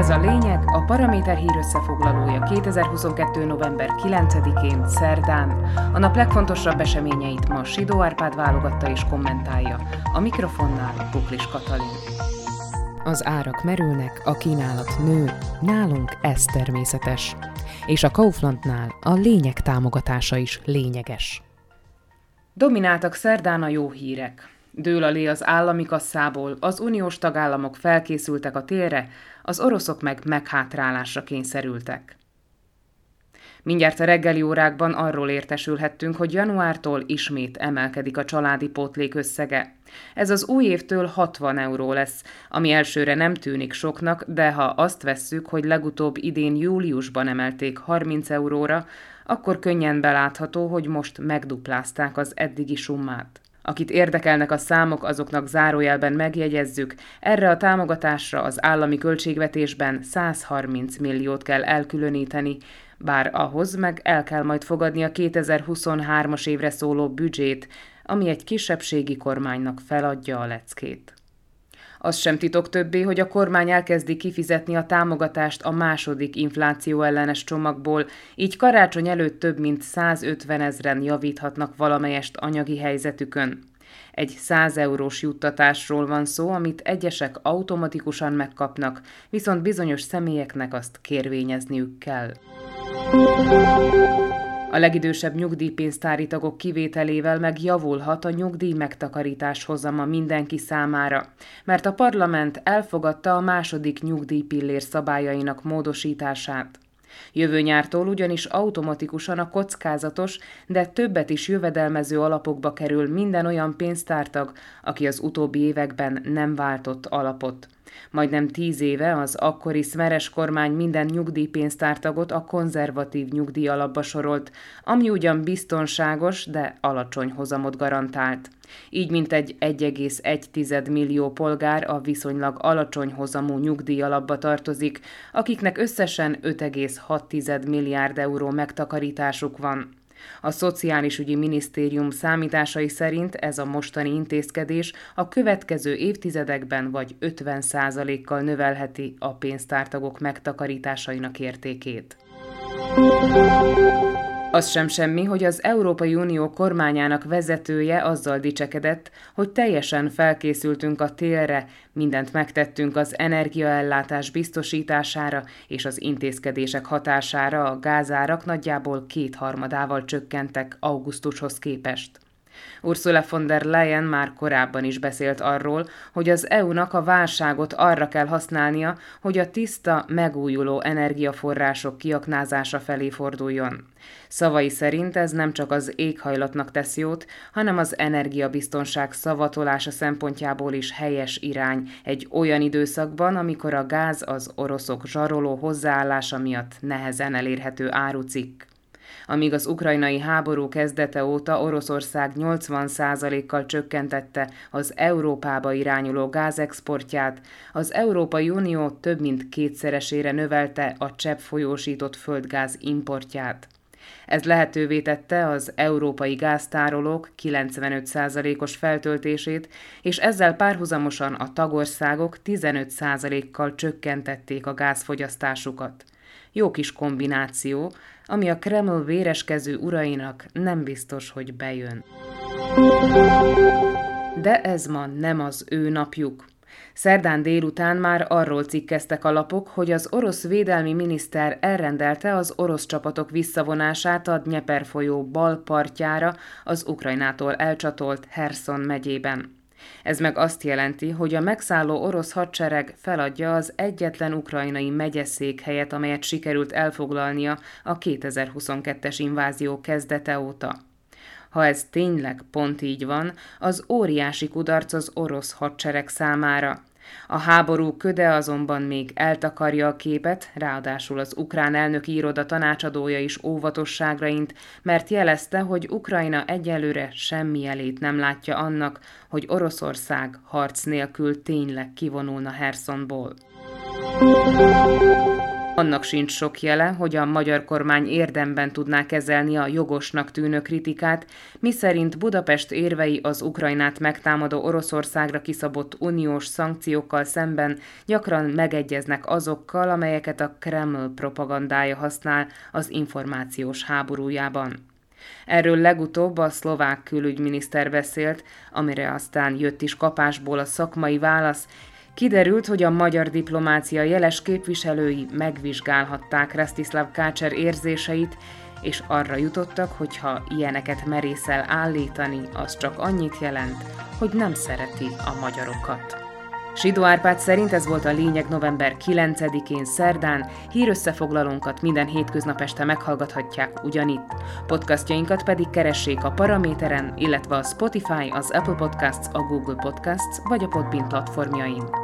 Ez a lényeg, a Paraméter hír összefoglalója 2022. november 9-én, szerdán. A nap legfontosabb eseményeit ma Sidó Árpád válogatta és kommentálja. A mikrofonnál Buklis Katalin. Az árak merülnek, a kínálat nő, nálunk ez természetes. És a Kauflandnál a lényeg támogatása is lényeges. Domináltak szerdán a jó hírek. Dől alé az állami kasszából, az uniós tagállamok felkészültek a télre, az oroszok meg meghátrálásra kényszerültek. Mindjárt a reggeli órákban arról értesülhettünk, hogy januártól ismét emelkedik a családi pótlék összege. Ez az új évtől 60 euró lesz, ami elsőre nem tűnik soknak, de ha azt vesszük, hogy legutóbb idén júliusban emelték 30 euróra, akkor könnyen belátható, hogy most megduplázták az eddigi summát. Akit érdekelnek a számok, azoknak zárójelben megjegyezzük, erre a támogatásra az állami költségvetésben 130 milliót kell elkülöníteni, bár ahhoz meg el kell majd fogadni a 2023-as évre szóló büdzsét, ami egy kisebbségi kormánynak feladja a leckét. Az sem titok többé, hogy a kormány elkezdi kifizetni a támogatást a második infláció ellenes csomagból, így karácsony előtt több mint 150 ezren javíthatnak valamelyest anyagi helyzetükön. Egy 100 eurós juttatásról van szó, amit egyesek automatikusan megkapnak, viszont bizonyos személyeknek azt kérvényezniük kell. A legidősebb nyugdíjpénztári tagok kivételével meg javulhat a nyugdíj megtakarítás hozama mindenki számára, mert a parlament elfogadta a második nyugdíjpillér szabályainak módosítását. Jövő nyártól ugyanis automatikusan a kockázatos, de többet is jövedelmező alapokba kerül minden olyan pénztártag, aki az utóbbi években nem váltott alapot. Majdnem tíz éve az akkori szmeres kormány minden nyugdíjpénztártagot a konzervatív nyugdíj alapba sorolt, ami ugyan biztonságos, de alacsony hozamot garantált. Így mint egy 1,1 millió polgár a viszonylag alacsony hozamú nyugdíj alapba tartozik, akiknek összesen 5,6 milliárd euró megtakarításuk van. A Szociális Ügyi Minisztérium számításai szerint ez a mostani intézkedés a következő évtizedekben vagy 50%-kal növelheti a pénztártagok megtakarításainak értékét. Az sem semmi, hogy az Európai Unió kormányának vezetője azzal dicsekedett, hogy teljesen felkészültünk a télre, mindent megtettünk az energiaellátás biztosítására és az intézkedések hatására a gázárak nagyjából kétharmadával csökkentek augusztushoz képest. Ursula von der Leyen már korábban is beszélt arról, hogy az EU-nak a válságot arra kell használnia, hogy a tiszta, megújuló energiaforrások kiaknázása felé forduljon. Szavai szerint ez nem csak az éghajlatnak tesz jót, hanem az energiabiztonság szavatolása szempontjából is helyes irány egy olyan időszakban, amikor a gáz az oroszok zsaroló hozzáállása miatt nehezen elérhető árucikk amíg az ukrajnai háború kezdete óta Oroszország 80%-kal csökkentette az Európába irányuló gázexportját, az Európai Unió több mint kétszeresére növelte a csepp folyósított földgáz importját. Ez lehetővé tette az európai gáztárolók 95%-os feltöltését, és ezzel párhuzamosan a tagországok 15%-kal csökkentették a gázfogyasztásukat. Jó kis kombináció, ami a Kreml véreskező urainak nem biztos, hogy bejön. De ez ma nem az ő napjuk. Szerdán délután már arról cikkeztek a lapok, hogy az orosz védelmi miniszter elrendelte az orosz csapatok visszavonását a Dnieper folyó bal partjára az Ukrajnától elcsatolt Herson megyében. Ez meg azt jelenti, hogy a megszálló orosz hadsereg feladja az egyetlen ukrajnai megyeszékhelyet, amelyet sikerült elfoglalnia a 2022-es invázió kezdete óta. Ha ez tényleg pont így van, az óriási kudarc az orosz hadsereg számára. A háború köde azonban még eltakarja a képet, ráadásul az ukrán elnök iroda tanácsadója is óvatosságra int, mert jelezte, hogy Ukrajna egyelőre semmi elét nem látja annak, hogy Oroszország harc nélkül tényleg kivonulna Hersonból. Annak sincs sok jele, hogy a magyar kormány érdemben tudná kezelni a jogosnak tűnő kritikát, miszerint Budapest érvei az Ukrajnát megtámadó Oroszországra kiszabott uniós szankciókkal szemben gyakran megegyeznek azokkal, amelyeket a Kreml propagandája használ az információs háborújában. Erről legutóbb a szlovák külügyminiszter beszélt, amire aztán jött is kapásból a szakmai válasz, Kiderült, hogy a magyar diplomácia jeles képviselői megvizsgálhatták Restislav Kácser érzéseit, és arra jutottak, hogy ha ilyeneket merészel állítani, az csak annyit jelent, hogy nem szereti a magyarokat. Sidó Árpád szerint ez volt a lényeg november 9-én szerdán, hírösszefoglalónkat minden hétköznap este meghallgathatják ugyanitt. Podcastjainkat pedig keressék a Paraméteren, illetve a Spotify, az Apple Podcasts, a Google Podcasts vagy a Podbean platformjain.